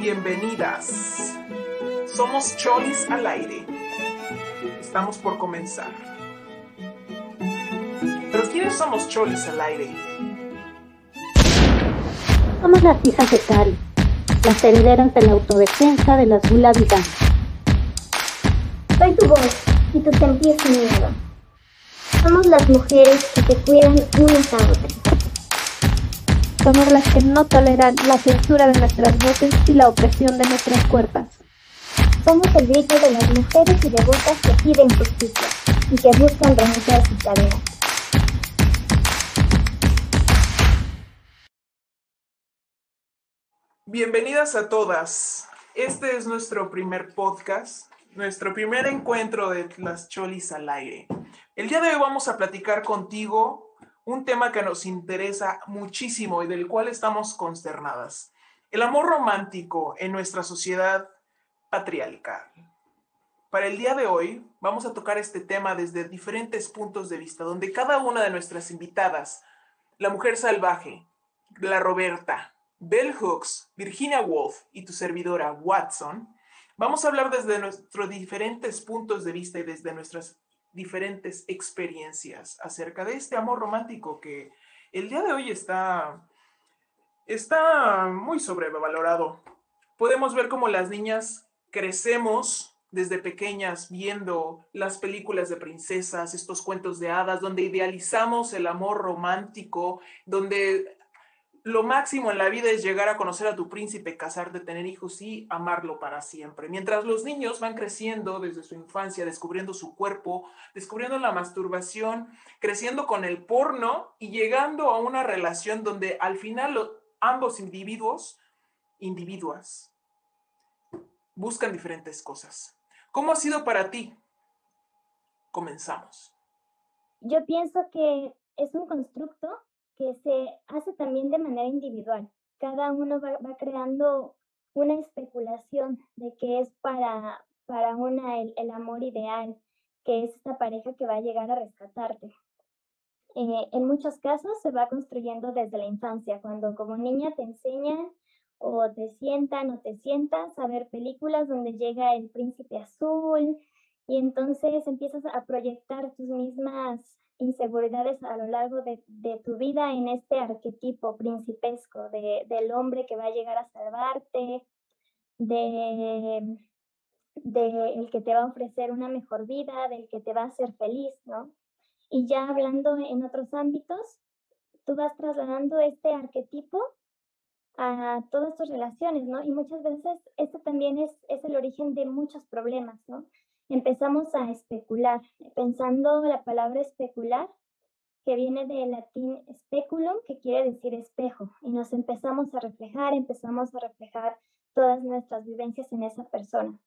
Bienvenidas. Somos Cholis al aire. Estamos por comenzar. Pero ¿quiénes somos Cholis al aire? Somos las hijas de Cari, las herederas de la autodefensa de las Gula Soy tu voz y tu sin miedo. Somos las mujeres que te cuidan unas a otras. Somos las que no toleran la censura de nuestras voces y la opresión de nuestras cuerpos. Somos el grito de las mujeres y devotas que piden justicia y que buscan renunciar a sus tareas. Bienvenidas a todas. Este es nuestro primer podcast, nuestro primer encuentro de las cholis al aire. El día de hoy vamos a platicar contigo un tema que nos interesa muchísimo y del cual estamos consternadas. El amor romántico en nuestra sociedad patriarcal. Para el día de hoy vamos a tocar este tema desde diferentes puntos de vista, donde cada una de nuestras invitadas, la mujer salvaje, la Roberta, Bell Hooks, Virginia Woolf y tu servidora Watson, vamos a hablar desde nuestros diferentes puntos de vista y desde nuestras diferentes experiencias acerca de este amor romántico que el día de hoy está, está muy sobrevalorado. Podemos ver cómo las niñas crecemos desde pequeñas viendo las películas de princesas, estos cuentos de hadas, donde idealizamos el amor romántico, donde lo máximo en la vida es llegar a conocer a tu príncipe, casarte, tener hijos y amarlo para siempre. Mientras los niños van creciendo desde su infancia, descubriendo su cuerpo, descubriendo la masturbación, creciendo con el porno y llegando a una relación donde al final ambos individuos, individuas, buscan diferentes cosas. ¿Cómo ha sido para ti? Comenzamos. Yo pienso que es un constructo que se hace también de manera individual. Cada uno va, creando una especulación de que es para, para una el, amor ideal, que es esta pareja que va a llegar a rescatarte. Eh, en muchos casos se va construyendo desde la infancia, cuando como niña te enseñan o te sientan o te sientas a ver películas donde llega el príncipe azul y entonces empiezas a proyectar tus mismas inseguridades a lo largo de, tu vida en este arquetipo principesco de, del hombre que va a llegar a salvarte, de, de el que te va a ofrecer una mejor vida, del que te va a hacer feliz, ¿no? Y ya hablando en otros ámbitos, tú vas trasladando este arquetipo a todas tus relaciones, ¿no? Y muchas veces esto también es, es el origen de muchos problemas, ¿no? Empezamos a especular, pensando la palabra especular, que viene del latín speculum, que quiere decir espejo, y nos empezamos a reflejar, empezamos a reflejar todas nuestras vivencias en esa persona.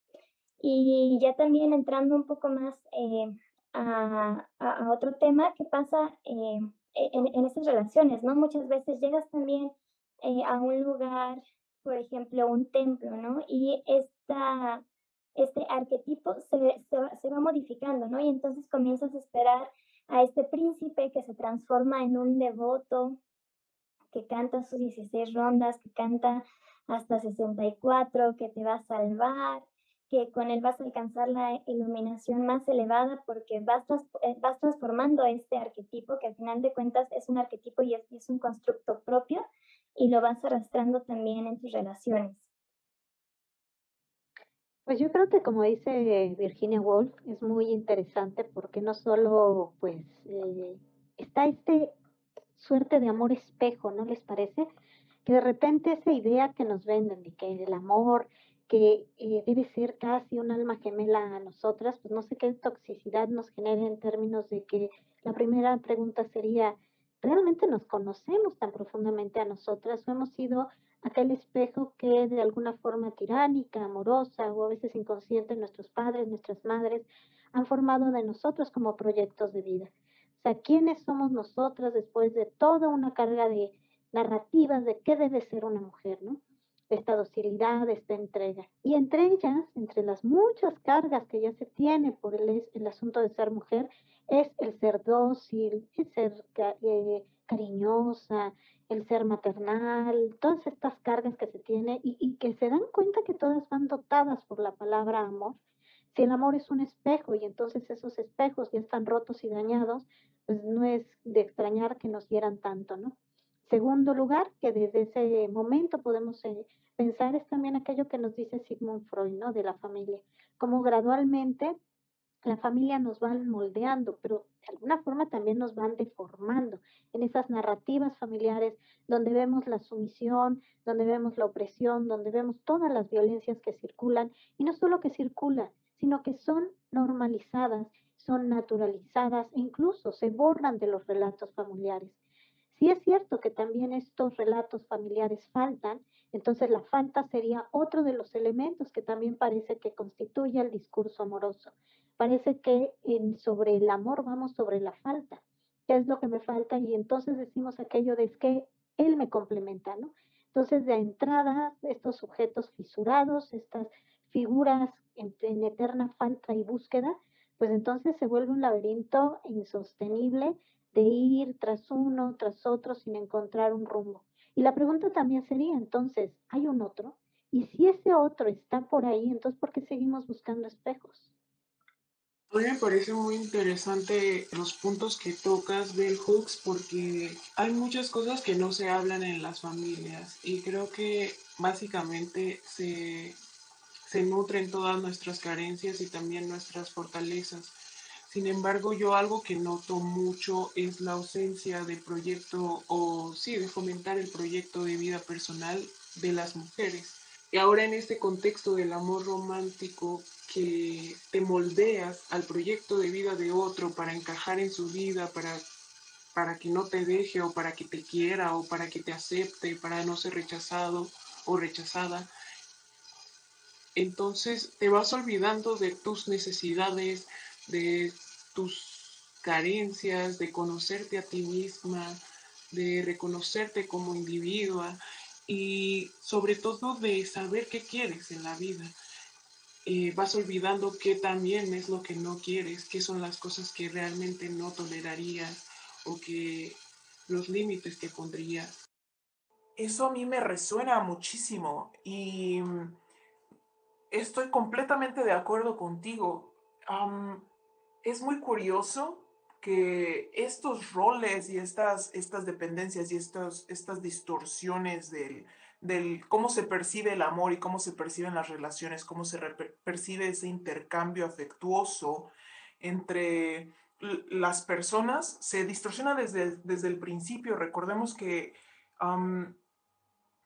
Y ya también entrando un poco más eh, a, otro tema que pasa eh, en, en, estas relaciones, ¿no? Muchas veces llegas también eh, a un lugar, por ejemplo, un templo, ¿no? Y esta este arquetipo se, se, va modificando, ¿no? Y entonces comienzas a esperar a este príncipe que se transforma en un devoto, que canta sus 16 rondas, que canta hasta 64, que te va a salvar, que con él vas a alcanzar la iluminación más elevada porque vas, eh, vas transformando este arquetipo, que al final de cuentas es un arquetipo y es, es un constructo propio, y lo vas arrastrando también en tus relaciones. Pues yo creo que como dice Virginia Woolf, es muy interesante porque no solo pues eh, está este suerte de amor espejo, ¿no les parece? Que de repente esa idea que nos venden de que el amor que eh, debe ser casi un alma gemela a nosotras, pues no sé qué toxicidad nos genera en términos de que la primera pregunta sería, ¿realmente nos conocemos tan profundamente a nosotras o hemos sido aquel espejo que de alguna forma tiránica, amorosa o a veces inconsciente nuestros padres, nuestras madres han formado de nosotros como proyectos de vida. O sea, ¿quiénes somos nosotras después de toda una carga de narrativas de qué debe ser una mujer, ¿no? Esta docilidad, esta entrega. Y entre ellas, entre las muchas cargas que ya se tiene por el, el asunto de ser mujer, es el ser dócil, el ser eh, cariñosa, el ser maternal, todas estas cargas que se tiene y, y que se dan cuenta que todas van dotadas por la palabra amor. Si el amor es un espejo y entonces esos espejos ya están rotos y dañados, pues no es de extrañar que nos hieran tanto, ¿no? Segundo lugar, que desde ese momento podemos eh, pensar es también aquello que nos dice Sigmund Freud, ¿no? De la familia, como gradualmente la familia nos van moldeando, pero de alguna forma también nos van deformando en esas narrativas familiares donde vemos la sumisión, donde vemos la opresión, donde vemos todas las violencias que circulan, y no solo que circulan, sino que son normalizadas, son naturalizadas incluso se borran de los relatos familiares. Si es cierto que también estos relatos familiares faltan, entonces la falta sería otro de los elementos que también parece que constituye el discurso amoroso. Parece que sobre el amor vamos sobre la falta. ¿Qué es lo que me falta? Y entonces decimos aquello de que él me complementa, ¿no? Entonces, de entrada, estos sujetos fisurados, estas figuras en, en eterna falta y búsqueda, pues entonces se vuelve un laberinto insostenible de ir tras uno, tras otro, sin encontrar un rumbo. Y la pregunta también sería, entonces, ¿hay un otro? Y si ese otro está por ahí, entonces, ¿por qué seguimos buscando espejos? A mí me parece muy interesante los puntos que tocas, Bell Hooks, porque hay muchas cosas que no se hablan en las familias y creo que básicamente se, se nutren todas nuestras carencias y también nuestras fortalezas. Sin embargo, yo algo que noto mucho es la ausencia de proyecto o sí, de fomentar el proyecto de vida personal de las mujeres. Y ahora en este contexto del amor romántico que te moldeas al proyecto de vida de otro para encajar en su vida, para, para que no te deje o para que te quiera o para que te acepte, para no ser rechazado o rechazada, entonces te vas olvidando de tus necesidades, de tus carencias, de conocerte a ti misma, de reconocerte como individua y sobre todo de saber qué quieres en la vida. Eh, vas olvidando qué también es lo que no quieres, qué son las cosas que realmente no tolerarías o que los límites que pondrías. Eso a mí me resuena muchísimo y estoy completamente de acuerdo contigo. Es muy curioso que estos roles y estas, estas dependencias y estos, estas distorsiones del, del cómo se percibe el amor y cómo se perciben las relaciones, cómo se percibe ese intercambio afectuoso entre las personas, se distorsiona desde, desde el principio. Recordemos que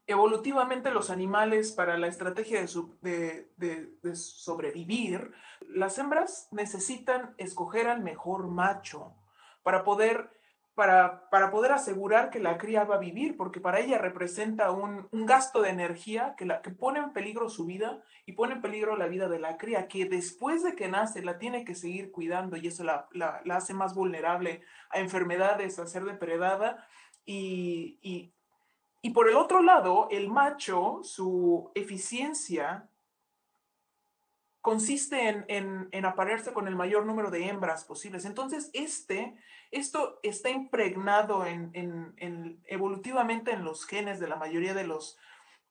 evolutivamente los animales para la estrategia de, sobrevivir, las hembras necesitan escoger al mejor macho para poder, para, para poder asegurar que la cría va a vivir, porque para ella representa un, un, gasto de energía que, la, que pone en peligro su vida y pone en peligro la vida de la cría, que después de que nace la tiene que seguir cuidando y eso la, la, hace más vulnerable a enfermedades, a ser depredada. Y, y por el otro lado, el macho, su eficiencia consiste en, en, en, con el mayor número de hembras posibles. Entonces, este, esto está impregnado en, en, evolutivamente en los genes de la mayoría de los,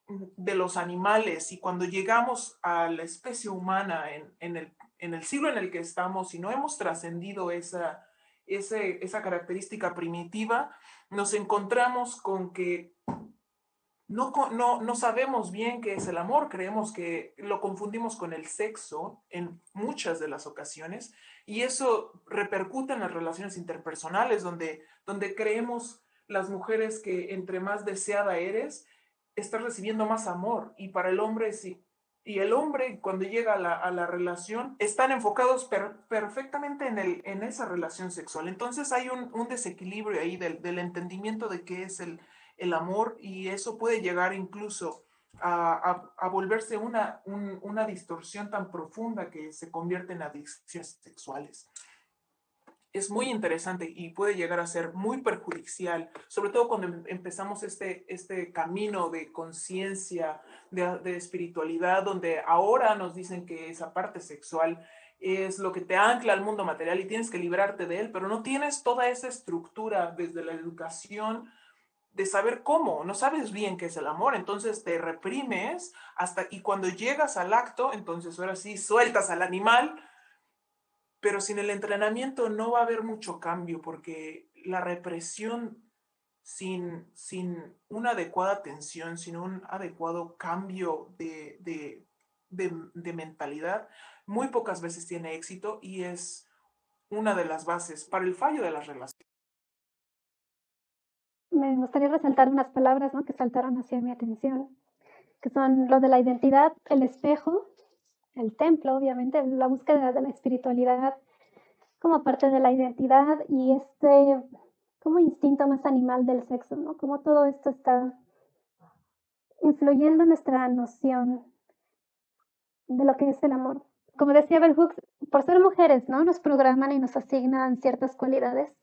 de los animales. Y cuando llegamos a la especie humana el, en el siglo en el que estamos y no hemos trascendido esa, ese, esa característica primitiva, nos encontramos con que no, no, no, sabemos bien qué es el amor, creemos que lo confundimos con el sexo en muchas de las ocasiones y eso repercute en las relaciones interpersonales donde, donde creemos las mujeres que entre más deseada eres, estás recibiendo más amor y para el hombre sí. Y el hombre cuando llega a la, a la relación están enfocados perfectamente en, el, en esa relación sexual. Entonces hay un, un desequilibrio ahí del, del entendimiento de qué es el, el amor y eso puede llegar incluso a, a, volverse una, una distorsión tan profunda que se convierte en adicciones sexuales. Es muy interesante y puede llegar a ser muy perjudicial, sobre todo cuando em, empezamos este, este camino de conciencia, de, espiritualidad, donde ahora nos dicen que esa parte sexual es lo que te ancla al mundo material y tienes que librarte de él, pero no tienes toda esa estructura desde la educación de saber cómo, no sabes bien qué es el amor, entonces te reprimes hasta y cuando llegas al acto, entonces ahora sí sueltas al animal, pero sin el entrenamiento no va a haber mucho cambio porque la represión sin, sin una adecuada atención, sin un adecuado cambio de, de mentalidad, muy pocas veces tiene éxito y es una de las bases para el fallo de las relaciones. Me gustaría resaltar unas palabras ¿no? que saltaron hacia mi atención, que son lo de la identidad, el espejo, el templo, obviamente, la búsqueda de la espiritualidad como parte de la identidad y este como instinto más animal del sexo, ¿no? Como todo esto está influyendo en nuestra noción de lo que es el amor como decía Bell por ser mujeres, ¿no? Nos programan y nos asignan ciertas cualidades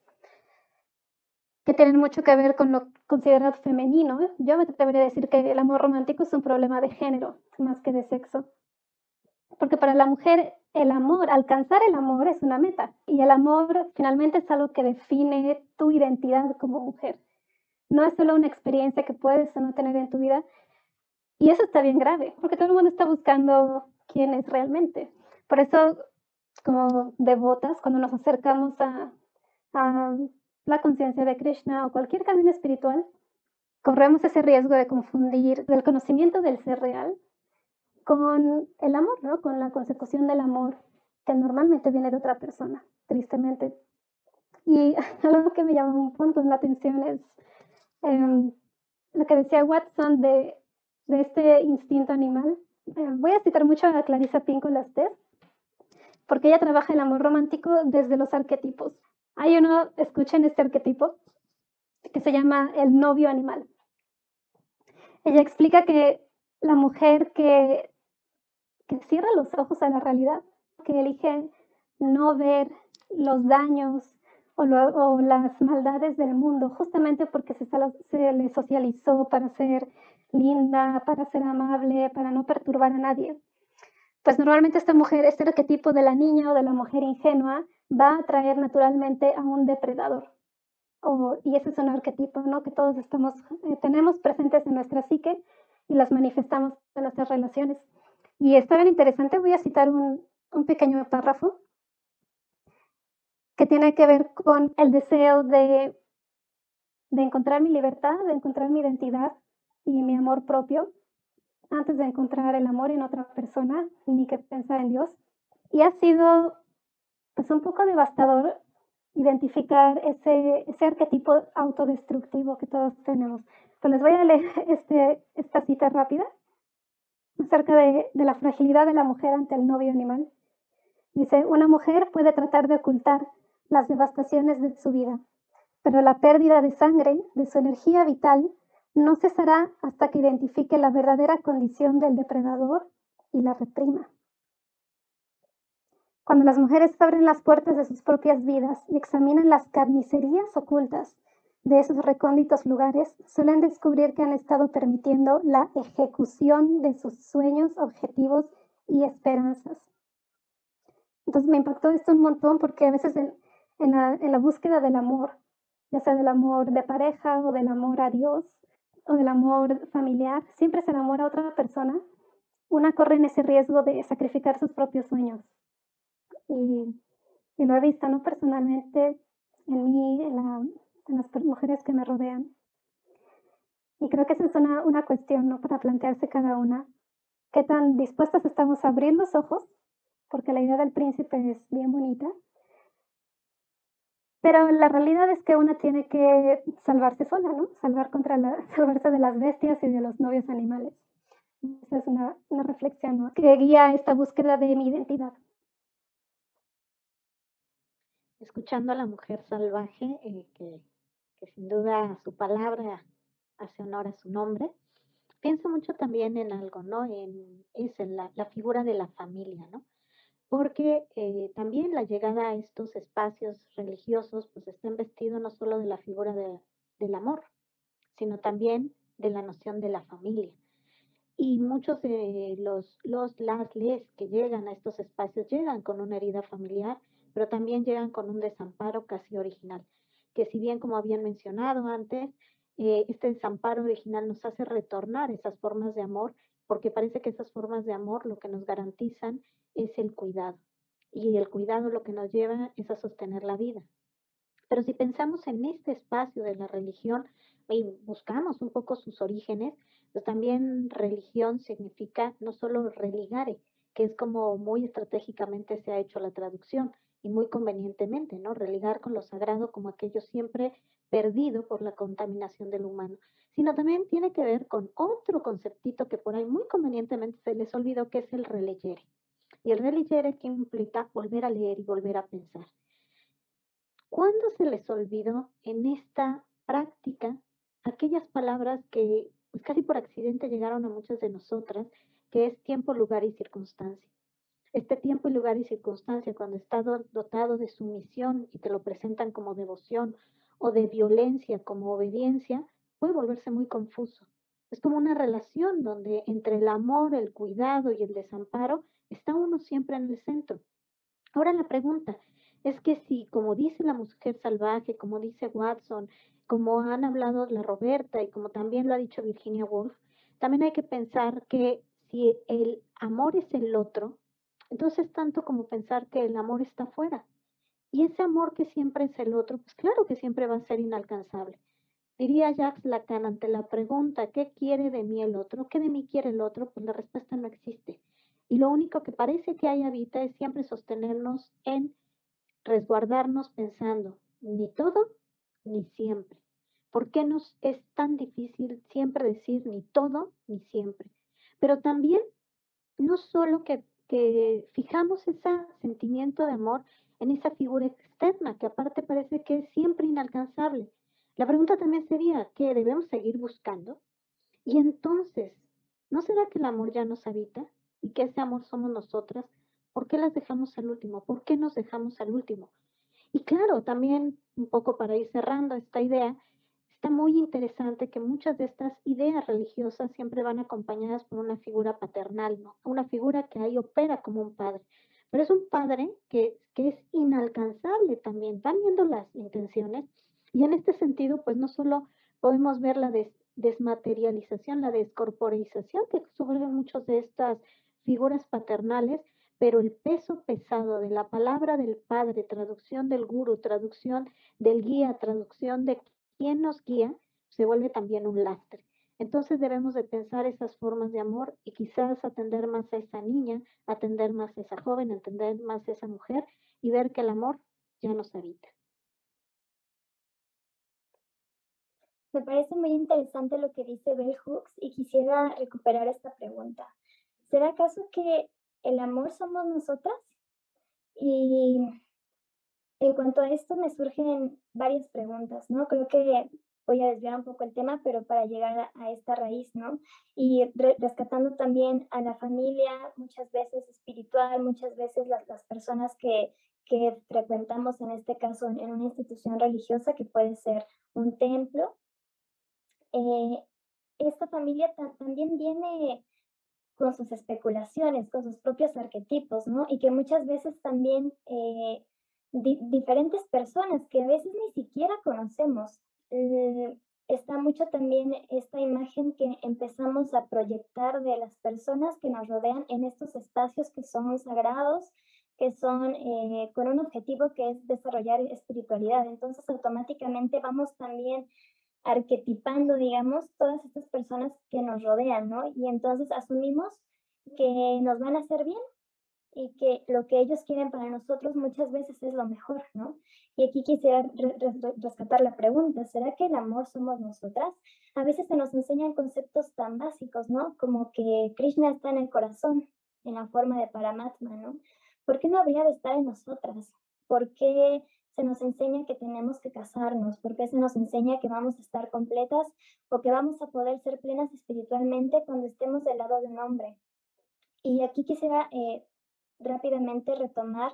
que tienen mucho que ver con lo considerado femenino. Yo me atrevería a decir que el amor romántico es un problema de género, más que de sexo. Porque para la mujer el amor, alcanzar el amor es una meta. Y el amor finalmente es algo que define tu identidad como mujer. No es solo una experiencia que puedes o no tener en tu vida. Y eso está bien grave, porque todo el mundo está buscando quién es realmente. Por eso, como devotas, cuando nos acercamos a, la conciencia de Krishna o cualquier camino espiritual, corremos ese riesgo de confundir el conocimiento del ser real con el amor, ¿no? Con la consecución del amor que normalmente viene de otra persona, tristemente. Y algo que me llama un punto la atención es em, lo que decía Watson de, de este instinto animal. Eh, voy a citar mucho a Clarissa Pinkola porque ella trabaja el amor romántico desde los arquetipos. Hay uno, escuchen este arquetipo, que se llama el novio animal. Ella explica que la mujer que, que cierra los ojos a la realidad, que elige no ver los daños o, las maldades del mundo, justamente porque se, se socializó para ser linda, para ser amable, para no perturbar a nadie pues normalmente esta mujer, este arquetipo de la niña o de la mujer ingenua va a atraer naturalmente a un depredador. y ese es un arquetipo ¿no? que todos eh, tenemos presentes en nuestra psique y las manifestamos en nuestras relaciones. Y está bien interesante, voy a citar un, pequeño párrafo que tiene que ver con el deseo de, de encontrar mi libertad, de encontrar mi identidad y mi amor propio antes de encontrar el amor en otra persona ni que pensar en Dios. Y ha sido pues un poco devastador identificar ese, ese arquetipo autodestructivo que todos tenemos. Pues les voy a leer este, esta cita rápida acerca de, la fragilidad de la mujer ante el novio animal. Dice, una mujer puede tratar de ocultar las devastaciones de su vida, pero la pérdida de sangre, de su energía vital, no cesará hasta que identifique la verdadera condición del depredador y la reprima. Cuando las mujeres abren las puertas de sus propias vidas y examinan las carnicerías ocultas de esos recónditos lugares, suelen descubrir que han estado permitiendo la ejecución de sus sueños, objetivos y esperanzas. Entonces me impactó esto un montón porque a veces en, la, en la búsqueda del amor, ya sea del amor de pareja o del amor a Dios, o del amor familiar, siempre se enamora a otra persona, una corre en ese riesgo de sacrificar sus propios sueños. Y, lo he visto, ¿no? Personalmente, en mí, en, las mujeres que me rodean. Y creo que esa es una, una cuestión, ¿no? Para plantearse cada una. ¿Qué tan dispuestas estamos a abrir los ojos? Porque la idea del príncipe es bien bonita pero la realidad es que una tiene que salvarse sola, ¿no? Salvar contra la, salvarse de las bestias y de los novios animales. Esa es una, una reflexión ¿no? que guía esta búsqueda de mi identidad. Escuchando a la mujer salvaje, eh, que, que sin duda su palabra hace honor a su nombre, pienso mucho también en algo, ¿no? En, es en la, la figura de la familia, ¿no? porque eh, también la llegada a estos espacios religiosos pues está investido no solo de la figura del amor, sino también de la noción de la familia. Y muchos de los, los, las, les que llegan a estos espacios llegan con una herida familiar, pero también llegan con un desamparo casi original, que si bien como habían mencionado antes, eh, este desamparo original nos hace retornar esas formas de amor, porque parece que esas formas de amor lo que nos garantizan es el cuidado. Y el cuidado lo que nos lleva es a sostener la vida. Pero si pensamos en este espacio de la religión y buscamos un poco sus orígenes, pues también religión significa no solo religare, que es como muy estratégicamente se ha hecho la traducción y muy convenientemente, ¿no? Religar con lo sagrado como aquello siempre perdido por la contaminación del humano, sino también tiene que ver con otro conceptito que por ahí muy convenientemente se les olvidó, que es el releyere. Y el releyere que implica volver a leer y volver a pensar. ¿Cuándo se les olvidó en esta práctica aquellas palabras que pues casi por accidente llegaron a muchas de nosotras, que es tiempo, lugar y circunstancia? Este tiempo, lugar y circunstancia, cuando está dotado de sumisión y te lo presentan como devoción o de violencia como obediencia puede volverse muy confuso. Es como una relación donde entre el amor, el cuidado y el desamparo está uno siempre en el centro. Ahora la pregunta es que si, como dice la mujer salvaje, como dice Watson, como han hablado la Roberta y como también lo ha dicho Virginia Woolf, también hay que pensar que si el amor es el otro, entonces tanto como pensar que el amor está fuera. Y ese amor que siempre es el otro, pues claro que siempre va a ser inalcanzable. Diría Jacques Lacan ante la pregunta, ¿qué quiere de mí el otro? ¿Qué de mí quiere el otro? Pues la respuesta no existe. Y lo único que parece que hay habita es siempre sostenernos en resguardarnos pensando, ni todo, ni siempre. ¿Por qué nos es tan difícil siempre decir ni todo, ni siempre? Pero también, no solo que, que fijamos ese sentimiento de amor en esa figura externa, que aparte parece que es siempre inalcanzable. La pregunta también sería, ¿qué debemos seguir buscando? Y entonces, ¿no será que el amor ya nos habita y que ese amor somos nosotras? ¿Por qué las dejamos al último? ¿Por qué nos dejamos al último? Y claro, también un poco para ir cerrando esta idea, está muy interesante que muchas de estas ideas religiosas siempre van acompañadas por una figura paternal, ¿no? Una figura que ahí opera como un padre. Pero es un padre que, que es inalcanzable también. Van viendo las intenciones y en este sentido, pues no solo podemos ver la desmaterialización, la descorporización que sufren muchas de estas figuras paternales, pero el peso pesado de la palabra del Padre, traducción del guru, traducción del guía, traducción de quien nos guía, se vuelve también un lastre. Entonces debemos de pensar esas formas de amor y quizás atender más a esa niña, atender más a esa joven, atender más a esa mujer y ver que el amor ya nos habita. Me parece muy interesante lo que dice Bell Hooks y quisiera recuperar esta pregunta. ¿Será acaso que el amor somos nosotras? Y en cuanto a esto me surgen varias preguntas, ¿no? Creo que voy a desviar un poco el tema, pero para llegar a, esta raíz, ¿no? Y rescatando también a la familia, muchas veces espiritual, muchas veces las, las personas que, que frecuentamos, en este caso, en una institución religiosa que puede ser un templo. Eh, esta familia también viene con sus especulaciones, con sus propios arquetipos, ¿no? Y que muchas veces también eh, diferentes personas que a veces ni siquiera conocemos eh, está mucho también esta imagen que empezamos a proyectar de las personas que nos rodean en estos espacios que son sagrados, que son eh, con un objetivo que es desarrollar espiritualidad. Entonces automáticamente vamos también arquetipando, digamos, todas estas personas que nos rodean, ¿no? Y entonces asumimos que nos van a hacer bien y que lo que ellos quieren para nosotros muchas veces es lo mejor, ¿no? Y aquí quisiera rescatar la pregunta, ¿será que el amor somos nosotras? A veces se nos enseñan conceptos tan básicos, ¿no? Como que Krishna está en el corazón, en la forma de Paramatma, ¿no? ¿Por qué no habría de estar en nosotras? ¿Por qué se nos enseña que tenemos que casarnos? ¿Por qué se nos enseña que vamos a estar completas o que vamos a poder ser plenas espiritualmente cuando estemos del lado de un hombre? Y aquí quisiera eh, rápidamente retomar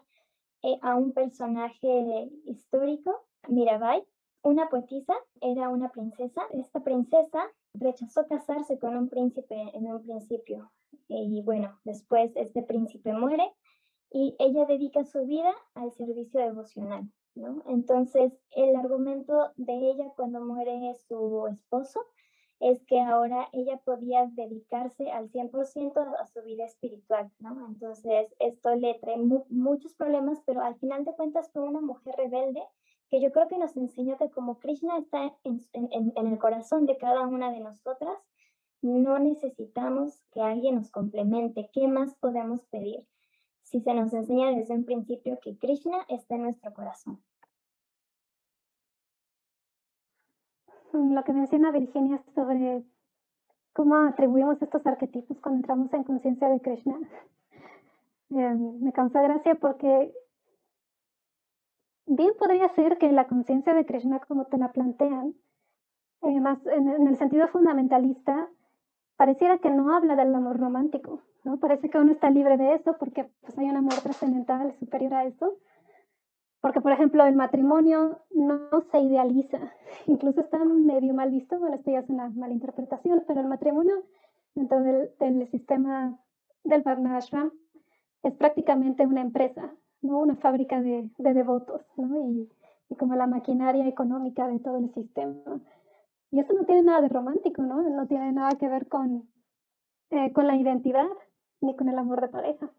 eh, a un personaje histórico, Mirabai. Una poetisa era una princesa. Esta princesa rechazó casarse con un príncipe en un principio. Y bueno, después este príncipe muere y ella dedica su vida al servicio devocional. ¿no? Entonces, el argumento de ella cuando muere su esposo es que ahora ella podía dedicarse al 100% a su vida espiritual, ¿no? Entonces, esto le trae muchos problemas, pero al final de cuentas fue una mujer rebelde que yo creo que nos enseñó que como Krishna está en, en el corazón de cada una de nosotras, no necesitamos que alguien nos complemente. ¿Qué más podemos pedir? Si se nos enseña desde un principio que Krishna está en nuestro corazón. Lo que menciona Virginia sobre cómo atribuimos estos arquetipos cuando entramos en conciencia de Krishna. Eh, me causa gracia porque bien podría ser que la conciencia de Krishna, como te la plantean, eh, más en, el sentido fundamentalista, pareciera que no habla del amor romántico, ¿no? Parece que uno está libre de eso porque pues, hay un amor trascendental superior a eso. Porque, por ejemplo, el matrimonio no se idealiza, incluso está medio mal visto, bueno, esto ya es una mala interpretación, pero el matrimonio dentro del, sistema del Varnashram es prácticamente una empresa, ¿no? una fábrica de, de devotos, ¿no? y, y, como la maquinaria económica de todo el sistema. Y eso no tiene nada de romántico, ¿no? No tiene nada que ver con, eh, con la identidad ni con el amor de pareja.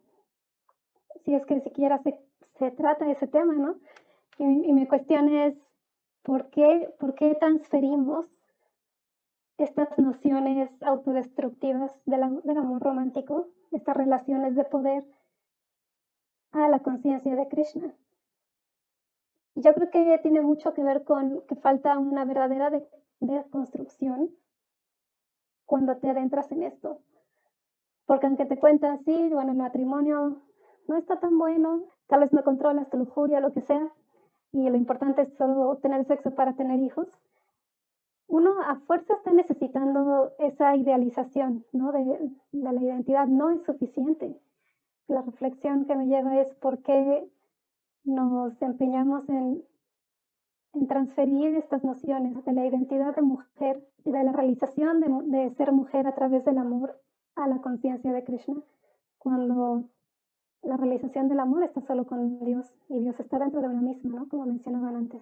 Si es que siquiera se se trata ese tema, ¿no? Y, mi cuestión es, ¿por qué, ¿por qué transferimos estas nociones autodestructivas del, del amor romántico, estas relaciones de poder, a la conciencia de Krishna? Yo creo que tiene mucho que ver con que falta una verdadera desconstrucción cuando te adentras en esto. Porque aunque te cuentas, sí, bueno, el matrimonio no está tan bueno, tal vez no controlas tu lujuria, lo que sea, y lo importante es solo tener sexo para tener hijos, uno a fuerza está necesitando esa idealización ¿no? de, de, la identidad, no es suficiente. La reflexión que me lleva es por qué nos empeñamos en, en transferir estas nociones de la identidad de mujer y de la realización de, de ser mujer a través del amor a la conciencia de Krishna, cuando la realización del amor está solo con Dios y Dios está dentro de uno mismo, ¿no? Como mencionaban antes.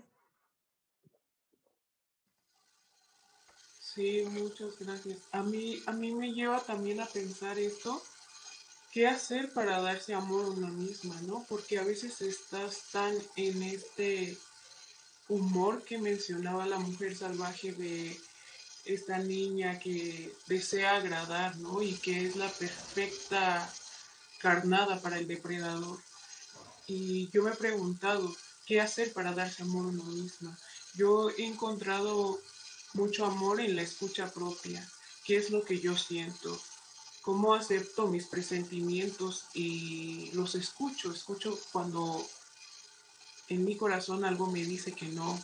Sí, muchas gracias. A mí, a mí me lleva también a pensar esto, qué hacer para darse amor a una misma, ¿no? Porque a veces estás tan en este humor que mencionaba la mujer salvaje de esta niña que desea agradar, ¿no? Y que es la perfecta carnada para el depredador. Y yo me he preguntado, ¿qué hacer para darse amor a uno misma? Yo he encontrado mucho amor en la escucha propia. ¿Qué es lo que yo siento? ¿Cómo acepto mis presentimientos y los escucho? Escucho cuando en mi corazón algo me dice que no.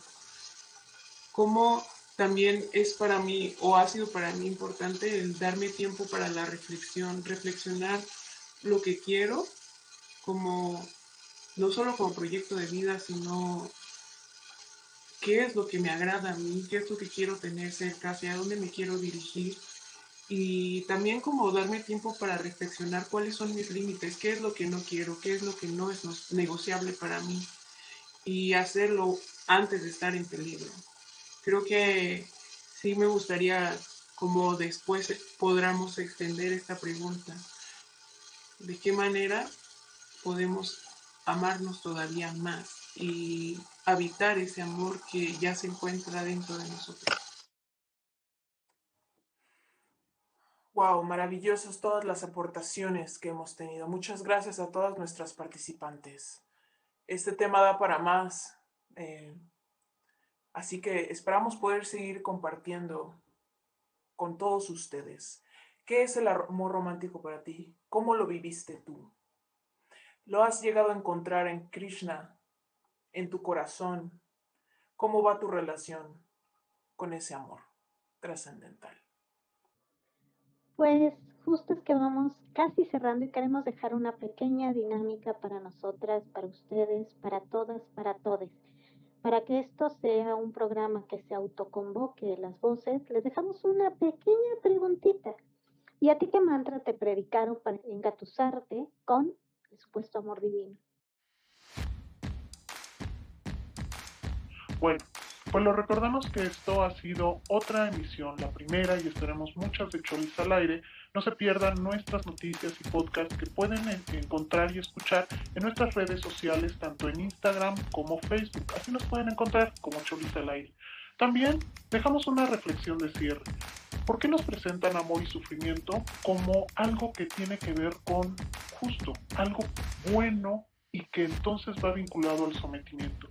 ¿Cómo también es para mí o ha sido para mí importante el darme tiempo para la reflexión, reflexionar lo que quiero como no solo como proyecto de vida, sino qué es lo que me agrada a mí, qué es lo que quiero tener cerca, hacia dónde me quiero dirigir y también como darme tiempo para reflexionar cuáles son mis límites, qué es lo que no quiero, qué es lo que no es negociable para mí y hacerlo antes de estar en peligro. Creo que sí me gustaría como después podamos extender esta pregunta de qué manera podemos amarnos todavía más y habitar ese amor que ya se encuentra dentro de nosotros. Wow, maravillosas todas las aportaciones que hemos tenido. Muchas gracias a todas nuestras participantes. Este tema da para más, eh, así que esperamos poder seguir compartiendo con todos ustedes. ¿Qué es el amor romántico para ti? ¿Cómo lo viviste tú? ¿Lo has llegado a encontrar en Krishna, en tu corazón? ¿Cómo va tu relación con ese amor trascendental? Pues justo es que vamos casi cerrando y queremos dejar una pequeña dinámica para nosotras, para ustedes, para todas, para todos. para que esto sea un programa que se autoconvoque las voces, les dejamos una pequeña preguntita. ¿Y a ti qué mantra te predicaron para engatusarte con el supuesto amor divino? Bueno, pues lo recordamos que esto ha sido otra emisión, la primera, y estaremos muchas de Cholis al aire. No se pierdan nuestras noticias y podcasts que pueden encontrar y escuchar en nuestras redes sociales, tanto en Instagram como Facebook. Así nos pueden encontrar como Cholis al aire. También dejamos una reflexión de cierre. ¿Por qué nos presentan amor y sufrimiento como algo que tiene que ver con justo, algo bueno y que entonces va vinculado al sometimiento?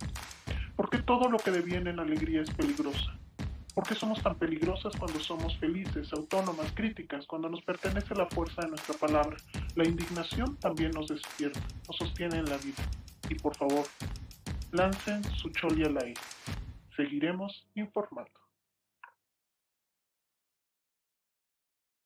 ¿Por qué todo lo que deviene en alegría es peligrosa? ¿Por qué somos tan peligrosas cuando somos felices, autónomas, críticas, cuando nos pertenece la fuerza de nuestra palabra? La indignación también nos despierta, nos sostiene en la vida. Y por favor, lancen su choli al aire. Seguiremos informando.